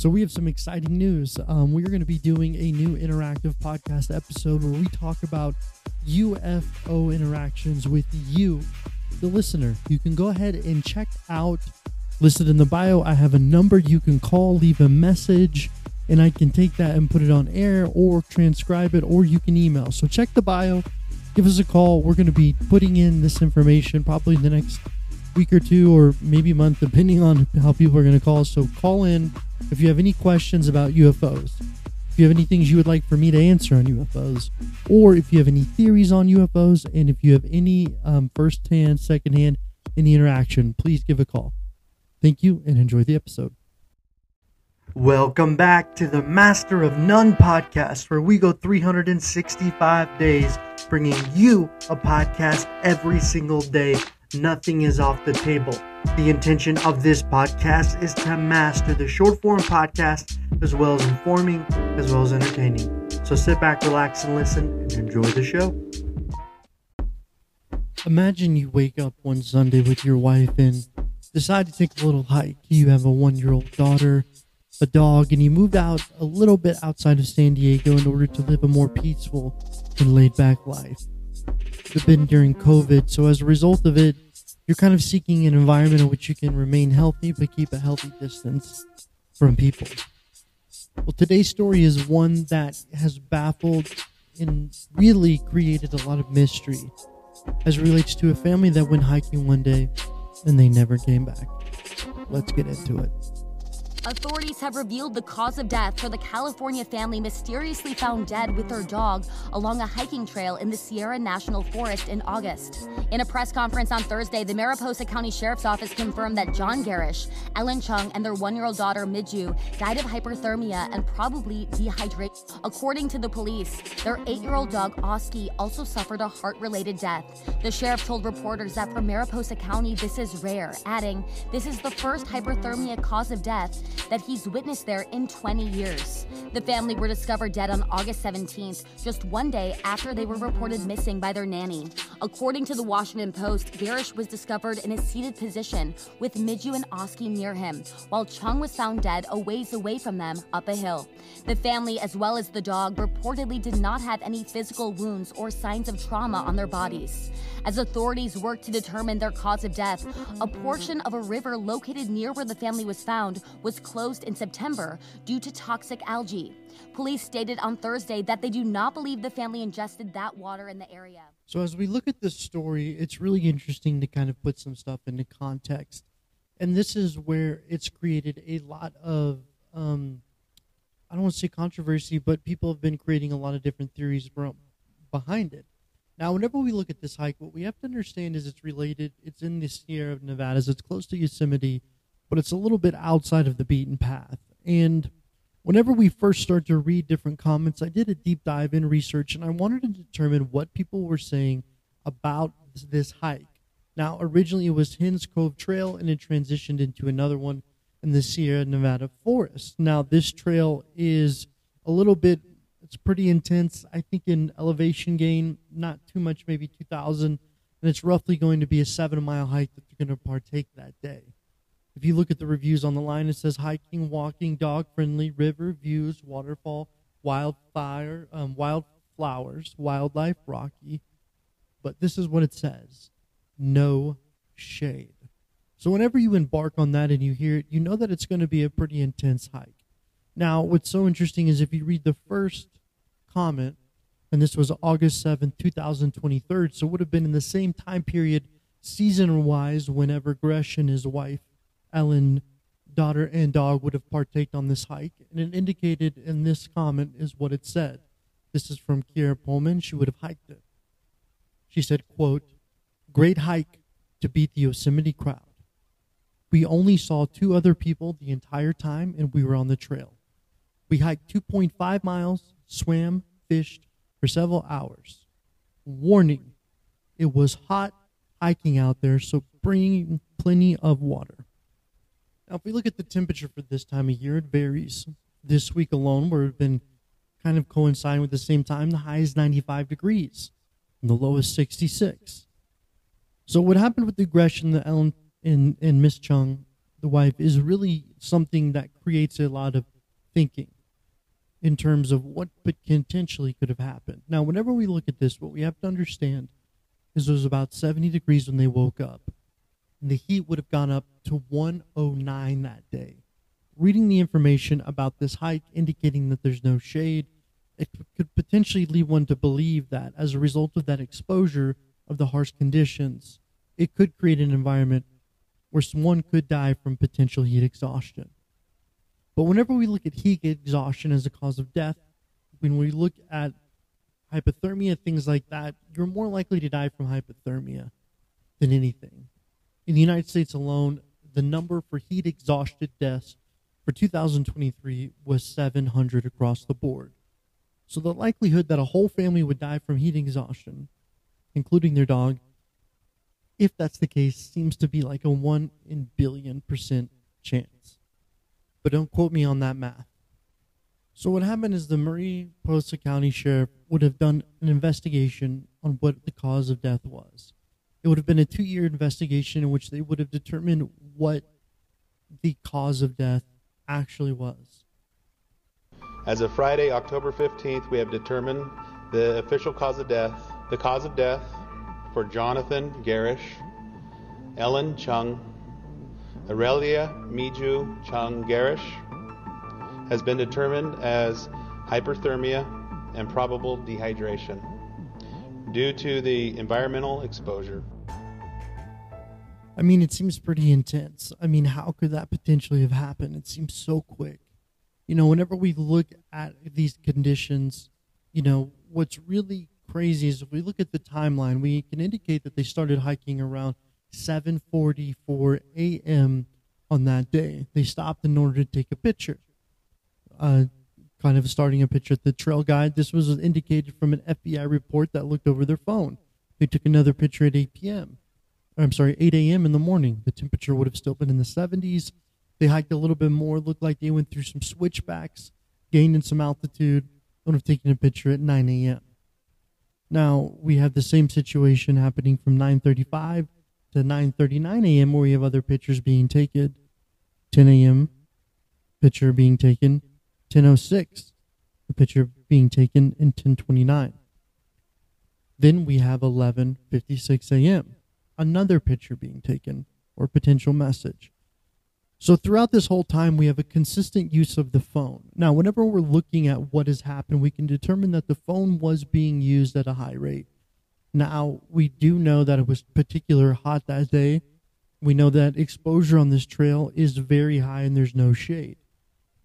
So we have some exciting news. Um, we are going to be doing a new interactive podcast episode where we talk about UFO interactions with you, the listener. You can go ahead and check out listed in the bio. I have a number you can call, leave a message, and I can take that and put it on air or transcribe it, or you can email. So check the bio, give us a call. We're going to be putting in this information probably in the next week or two, or maybe month, depending on how people are going to call. So call in if you have any questions about UFOs, if you have any things you would like for me to answer on UFOs, or if you have any theories on UFOs, and if you have any um, first hand, second hand, any interaction, please give a call. Thank you and enjoy the episode. Welcome back to the Master of None podcast, where we go 365 days bringing you a podcast every single day. Nothing is off the table. The intention of this podcast is to master the short form podcast as well as informing as well as entertaining. So sit back, relax, and listen and enjoy the show. Imagine you wake up one Sunday with your wife and decide to take a little hike. You have a one year old daughter, a dog, and you moved out a little bit outside of San Diego in order to live a more peaceful and laid back life. It's been during COVID, so as a result of it, you're kind of seeking an environment in which you can remain healthy but keep a healthy distance from people. Well, today's story is one that has baffled and really created a lot of mystery as it relates to a family that went hiking one day and they never came back. Let's get into it. Authorities have revealed the cause of death for the California family mysteriously found dead with their dog along a hiking trail in the Sierra National Forest in August. In a press conference on Thursday, the Mariposa County Sheriff's Office confirmed that John Gerrish, Ellen Chung, and their one year old daughter Miju died of hyperthermia and probably dehydration. According to the police, their eight year old dog Oski also suffered a heart related death. The sheriff told reporters that for Mariposa County, this is rare, adding, This is the first hyperthermia cause of death that he's witnessed there in 20 years. The family were discovered dead on August 17th, just one day after they were reported missing by their nanny. According to the Washington Post, Gerrish was discovered in a seated position with Miju and Oski near him, while Chung was found dead a ways away from them up a hill. The family, as well as the dog, reportedly did not have any physical wounds or signs of trauma on their bodies. As authorities worked to determine their cause of death, a portion of a river located near where the family was found was closed in September due to toxic algae. Police stated on Thursday that they do not believe the family ingested that water in the area. So, as we look at this story, it's really interesting to kind of put some stuff into context. And this is where it's created a lot of, um, I don't want to say controversy, but people have been creating a lot of different theories behind it. Now, whenever we look at this hike, what we have to understand is it's related. It's in the Sierra Nevadas. It's close to Yosemite, but it's a little bit outside of the beaten path. And whenever we first start to read different comments, I did a deep dive in research, and I wanted to determine what people were saying about this hike. Now, originally it was Hite Cove Trail, and it transitioned into another one in the Sierra Nevada forest. Now, this trail is a little bit it's pretty intense. I think in elevation gain, not too much, maybe 2,000. And it's roughly going to be a seven mile hike that they're going to partake that day. If you look at the reviews on the line, it says hiking, walking, dog friendly, river, views, waterfall, wildfire, um, wildflowers, wildlife, rocky. But this is what it says no shade. So whenever you embark on that and you hear it, you know that it's going to be a pretty intense hike. Now, what's so interesting is if you read the first comment, and this was August 7th, 2023, so it would have been in the same time period, season wise, whenever Gresh and his wife, Ellen, daughter, and dog would have partaked on this hike. And it indicated in this comment is what it said. This is from Kiera Pullman. She would have hiked it. She said, quote, Great hike to beat the Yosemite crowd. We only saw two other people the entire time, and we were on the trail. We hiked 2.5 miles, swam, fished for several hours. Warning it was hot hiking out there, so bring plenty of water. Now, if we look at the temperature for this time of year, it varies. This week alone, where we've been kind of coinciding with the same time, the high is 95 degrees, and the low is 66. So, what happened with the aggression, that Ellen and, and Miss Chung, the wife, is really something that creates a lot of thinking in terms of what potentially could have happened. Now, whenever we look at this, what we have to understand is it was about 70 degrees when they woke up. And the heat would have gone up to 109 that day. Reading the information about this hike indicating that there's no shade, it could potentially lead one to believe that as a result of that exposure of the harsh conditions, it could create an environment where someone could die from potential heat exhaustion. But whenever we look at heat exhaustion as a cause of death, when we look at hypothermia, things like that, you're more likely to die from hypothermia than anything. In the United States alone, the number for heat exhausted deaths for 2023 was 700 across the board. So the likelihood that a whole family would die from heat exhaustion, including their dog, if that's the case, seems to be like a 1 in billion percent chance. But don't quote me on that math. So what happened is the Mariposa County Sheriff would have done an investigation on what the cause of death was. It would have been a two-year investigation in which they would have determined what the cause of death actually was. As of Friday, October 15th, we have determined the official cause of death. The cause of death for Jonathan Gerrish, Ellen Chung, Aurelia Miju Chung Gerrish, has been determined as hyperthermia and probable dehydration due to the environmental exposure. I mean, it seems pretty intense. I mean, how could that potentially have happened? It seems so quick. You know, whenever we look at these conditions, you know, what's really crazy is if we look at the timeline, we can indicate that they started hiking around 7:44 a.m. on that day. They stopped in order to take a picture. Uh, kind of starting a picture at the trail guide. This was indicated from an FBI report that looked over their phone. They took another picture at 8 p.m. I'm sorry, 8 a.m. in the morning. The temperature would have still been in the 70s. They hiked a little bit more. Looked like they went through some switchbacks, gained in some altitude. Would have taken a picture at 9 a.m. Now we have the same situation happening from 9:35 to 9:39 a.m. where we have other pictures being taken. 10 a.m. picture being taken. 10:06 the picture being taken in 10:29. Then we have 11:56 a.m. another picture being taken or potential message. So throughout this whole time, we have a consistent use of the phone. Now, whenever we're looking at what has happened, we can determine that the phone was being used at a high rate. Now, we do know that it was particular hot that day. We know that exposure on this trail is very high and there's no shade.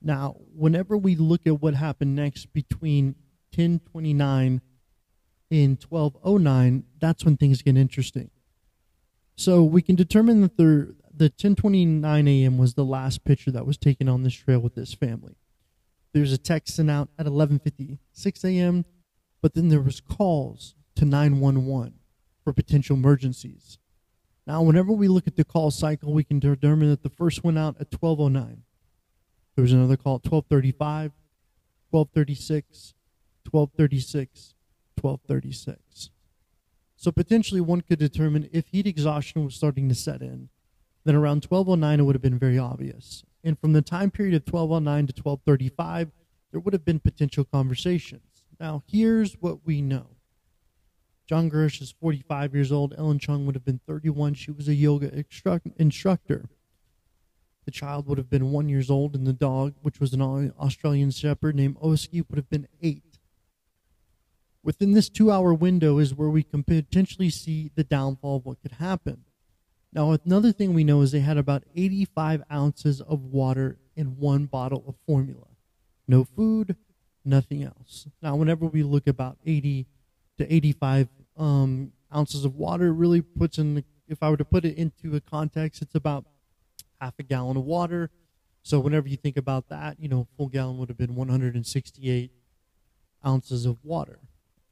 Now, whenever we look at what happened next between 1029 and 1209, that's when things get interesting. So we can determine that the the 1029 a.m. was the last picture that was taken on this trail with this family. There's a text sent out at 11:56 a.m., but then there was calls to 911 for potential emergencies. Now, whenever we look at the call cycle, we can determine that the first went out at 1209. There was another call at 1235, 1236, 1236, 1236. So potentially one could determine if heat exhaustion was starting to set in, then around 1209 it would have been very obvious. And from the time period of 1209 to 1235, there would have been potential conversations. Now, here's what we know. John Gersh is 45 years old. Ellen Chung would have been 31. She was a yoga instructor. The child would have been one years old, and the dog, which was an Australian Shepherd named Oski, would have been eight. Within this two-hour window is where we can potentially see the downfall of what could happen. Now, another thing we know is they had about 85 ounces of water in one bottle of formula. No food, nothing else. Now, whenever we look about 80 to 85 um, ounces of water, really puts in, if I were to put it into a context, it's about half a gallon of water. So whenever you think about that, you know, full gallon would have been 168 ounces of water,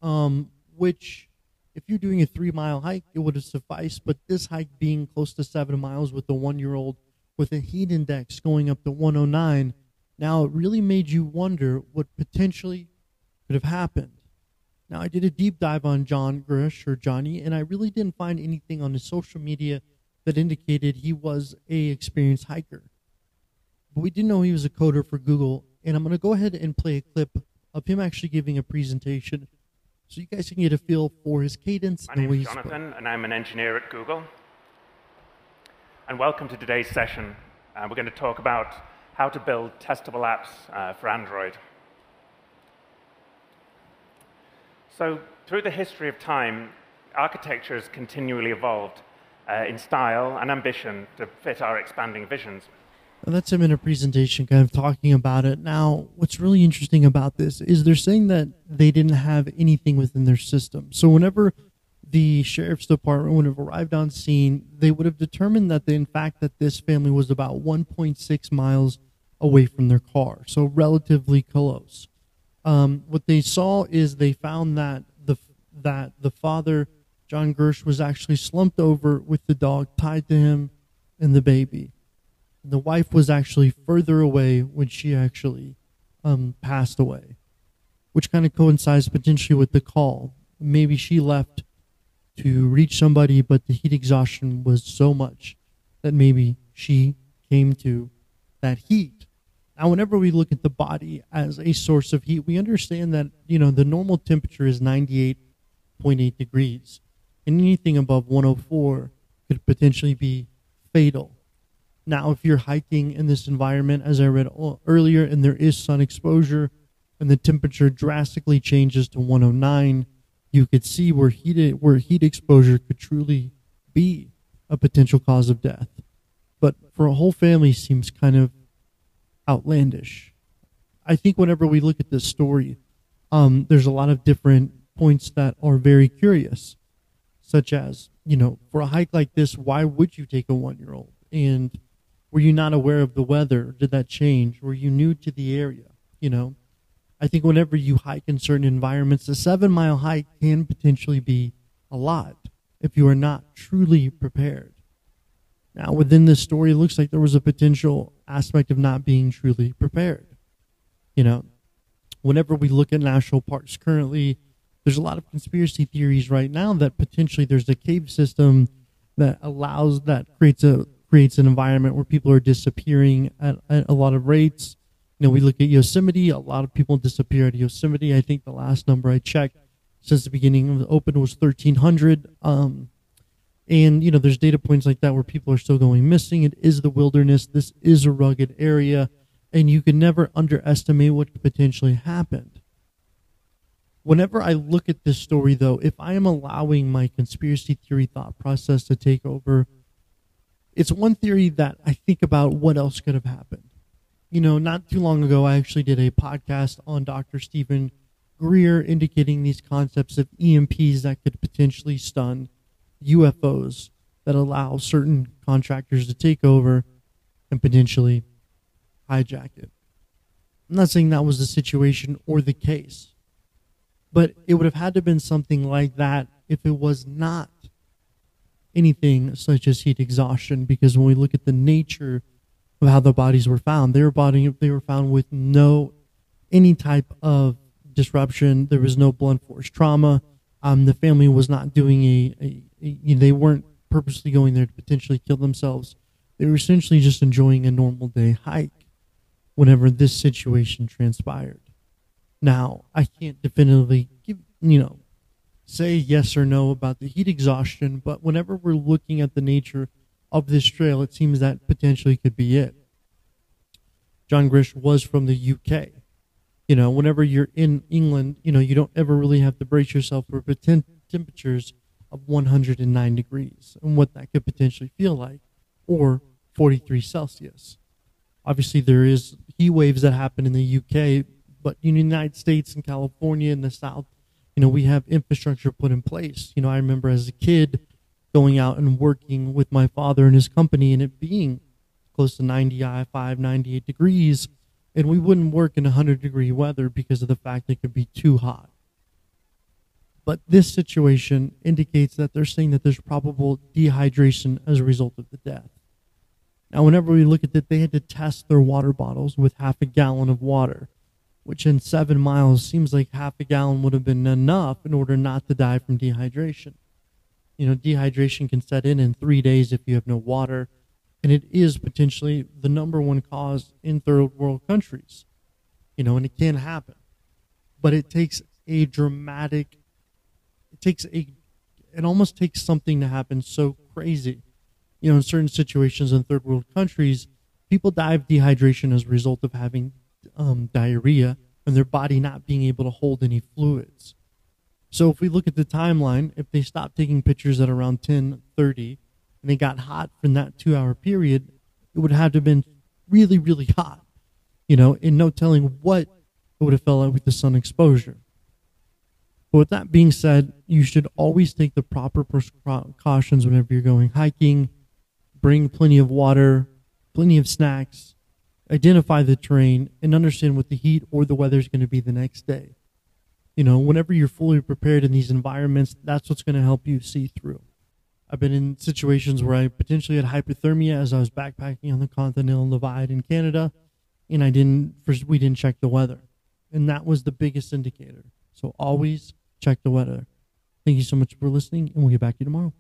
um, which if you're doing a three mile hike, it would have sufficed. But this hike being close to seven miles with the one year old with a heat index going up to 109, now it really made you wonder what potentially could have happened. Now, I did a deep dive on John Grish or Johnny, and I really didn't find anything on his social media that indicated he was a experienced hiker. But we didn't know he was a coder for Google, and I'm going to go ahead and play a clip of him actually giving a presentation so you guys can get a feel for his cadence. My name is Jonathan, and I'm an engineer at Google. And welcome to today's session. Uh, we're going to talk about how to build testable apps uh, for Android. So, through the history of time, architecture has continually evolved uh, in style and ambition to fit our expanding visions. And that's him in a presentation kind of talking about it. Now, what's really interesting about this is they're saying that they didn't have anything within their system. So whenever the sheriff's department would have arrived on scene, they would have determined that they, in fact that this family was about 1.6 miles away from their car, so relatively close. Um, what they saw is they found that the that the father, John Gersh, was actually slumped over with the dog tied to him and the baby the wife was actually further away when she actually um, passed away, which kind of coincides potentially with the call. Maybe she left to reach somebody, but the heat exhaustion was so much that maybe she came to that heat. Now, whenever we look at the body as a source of heat, we understand that you know the normal temperature is 98.8 degrees, and anything above 104 could potentially be fatal. Now, if you're hiking in this environment, as I read earlier, and there is sun exposure, and the temperature drastically changes to 109, you could see where heat where heat exposure could truly be a potential cause of death. But for a whole family, seems kind of outlandish. I think whenever we look at this story, um, there's a lot of different points that are very curious, such as you know, for a hike like this, why would you take a one year old? And were you not aware of the weather? Did that change? Were you new to the area? You know, I think whenever you hike in certain environments, a seven mile hike can potentially be a lot if you are not truly prepared. Now, within this story, it looks like there was a potential aspect of not being truly prepared. You know, whenever we look at national parks currently, there's a lot of conspiracy theories right now that potentially there's a cave system that allows that creates a creates an environment where people are disappearing at, at, a lot of rates. You know, we look at Yosemite, a lot of people disappear at Yosemite. I think the last number I checked since the beginning of the open was 1,300. Um, and, you know, there's data points like that where people are still going missing. It is the wilderness. This is a rugged area. And you can never underestimate what potentially happen. Whenever I look at this story, though, if I am allowing my conspiracy theory thought process to take over, it's one theory that I think about what else could have happened. You know, not too long ago, I actually did a podcast on Dr. Stephen Greer indicating these concepts of EMPs that could potentially stun UFOs that allow certain contractors to take over and potentially hijack it. I'm not saying that was the situation or the case, but it would have had to have been something like that if it was not anything such as heat exhaustion because when we look at the nature of how the bodies were found, they were body they were found with no any type of disruption. There was no blunt force trauma. Um, the family was not doing a, a, a they weren't purposely going there to potentially kill themselves. They were essentially just enjoying a normal day hike whenever this situation transpired. Now, I can't definitively give, you know, say yes or no about the heat exhaustion, but whenever we're looking at the nature of this trail, it seems that potentially could be it. John Grish was from the UK. You know, whenever you're in England, you know, you don't ever really have to brace yourself for temperatures of 109 degrees and what that could potentially feel like, or 43 Celsius. Obviously, there is heat waves that happen in the UK, but in the United States and California and the South, you know, we have infrastructure put in place. You know, I remember as a kid going out and working with my father and his company and it being close to 95, uh, 98 degrees, and we wouldn't work in 100 degree weather because of the fact it could be too hot. But this situation indicates that they're saying that there's probable dehydration as a result of the death. Now, whenever we look at it, they had to test their water bottles with half a gallon of water which in seven miles seems like half a gallon would have been enough in order not to die from dehydration. You know, dehydration can set in in three days if you have no water, and it is potentially the number one cause in third world countries. You know, and it can happen, but it takes a dramatic. It takes a. It almost takes something to happen so crazy. You know, in certain situations in third world countries, people die of dehydration as a result of having um, diarrhea and their body not being able to hold any fluids. So if we look at the timeline, if they stopped taking pictures at around 10:30 and it got hot from that 2-hour period, it would have to have been really really hot. You know, and no telling what it would have felt like with the sun exposure. But with that being said, you should always take the proper precautions whenever you're going hiking. Bring plenty of water, plenty of snacks, identify the terrain, and understand what the heat or the weather is going to be the next day. You know, whenever you're fully prepared in these environments, that's what's going to help you see through. I've been in situations where I potentially had hypothermia as I was backpacking on the Continental Divide in Canada, and I didn't, first, we didn't check the weather. And that was the biggest indicator. So always check the weather. Thank you so much for listening, and we'll get back to you tomorrow.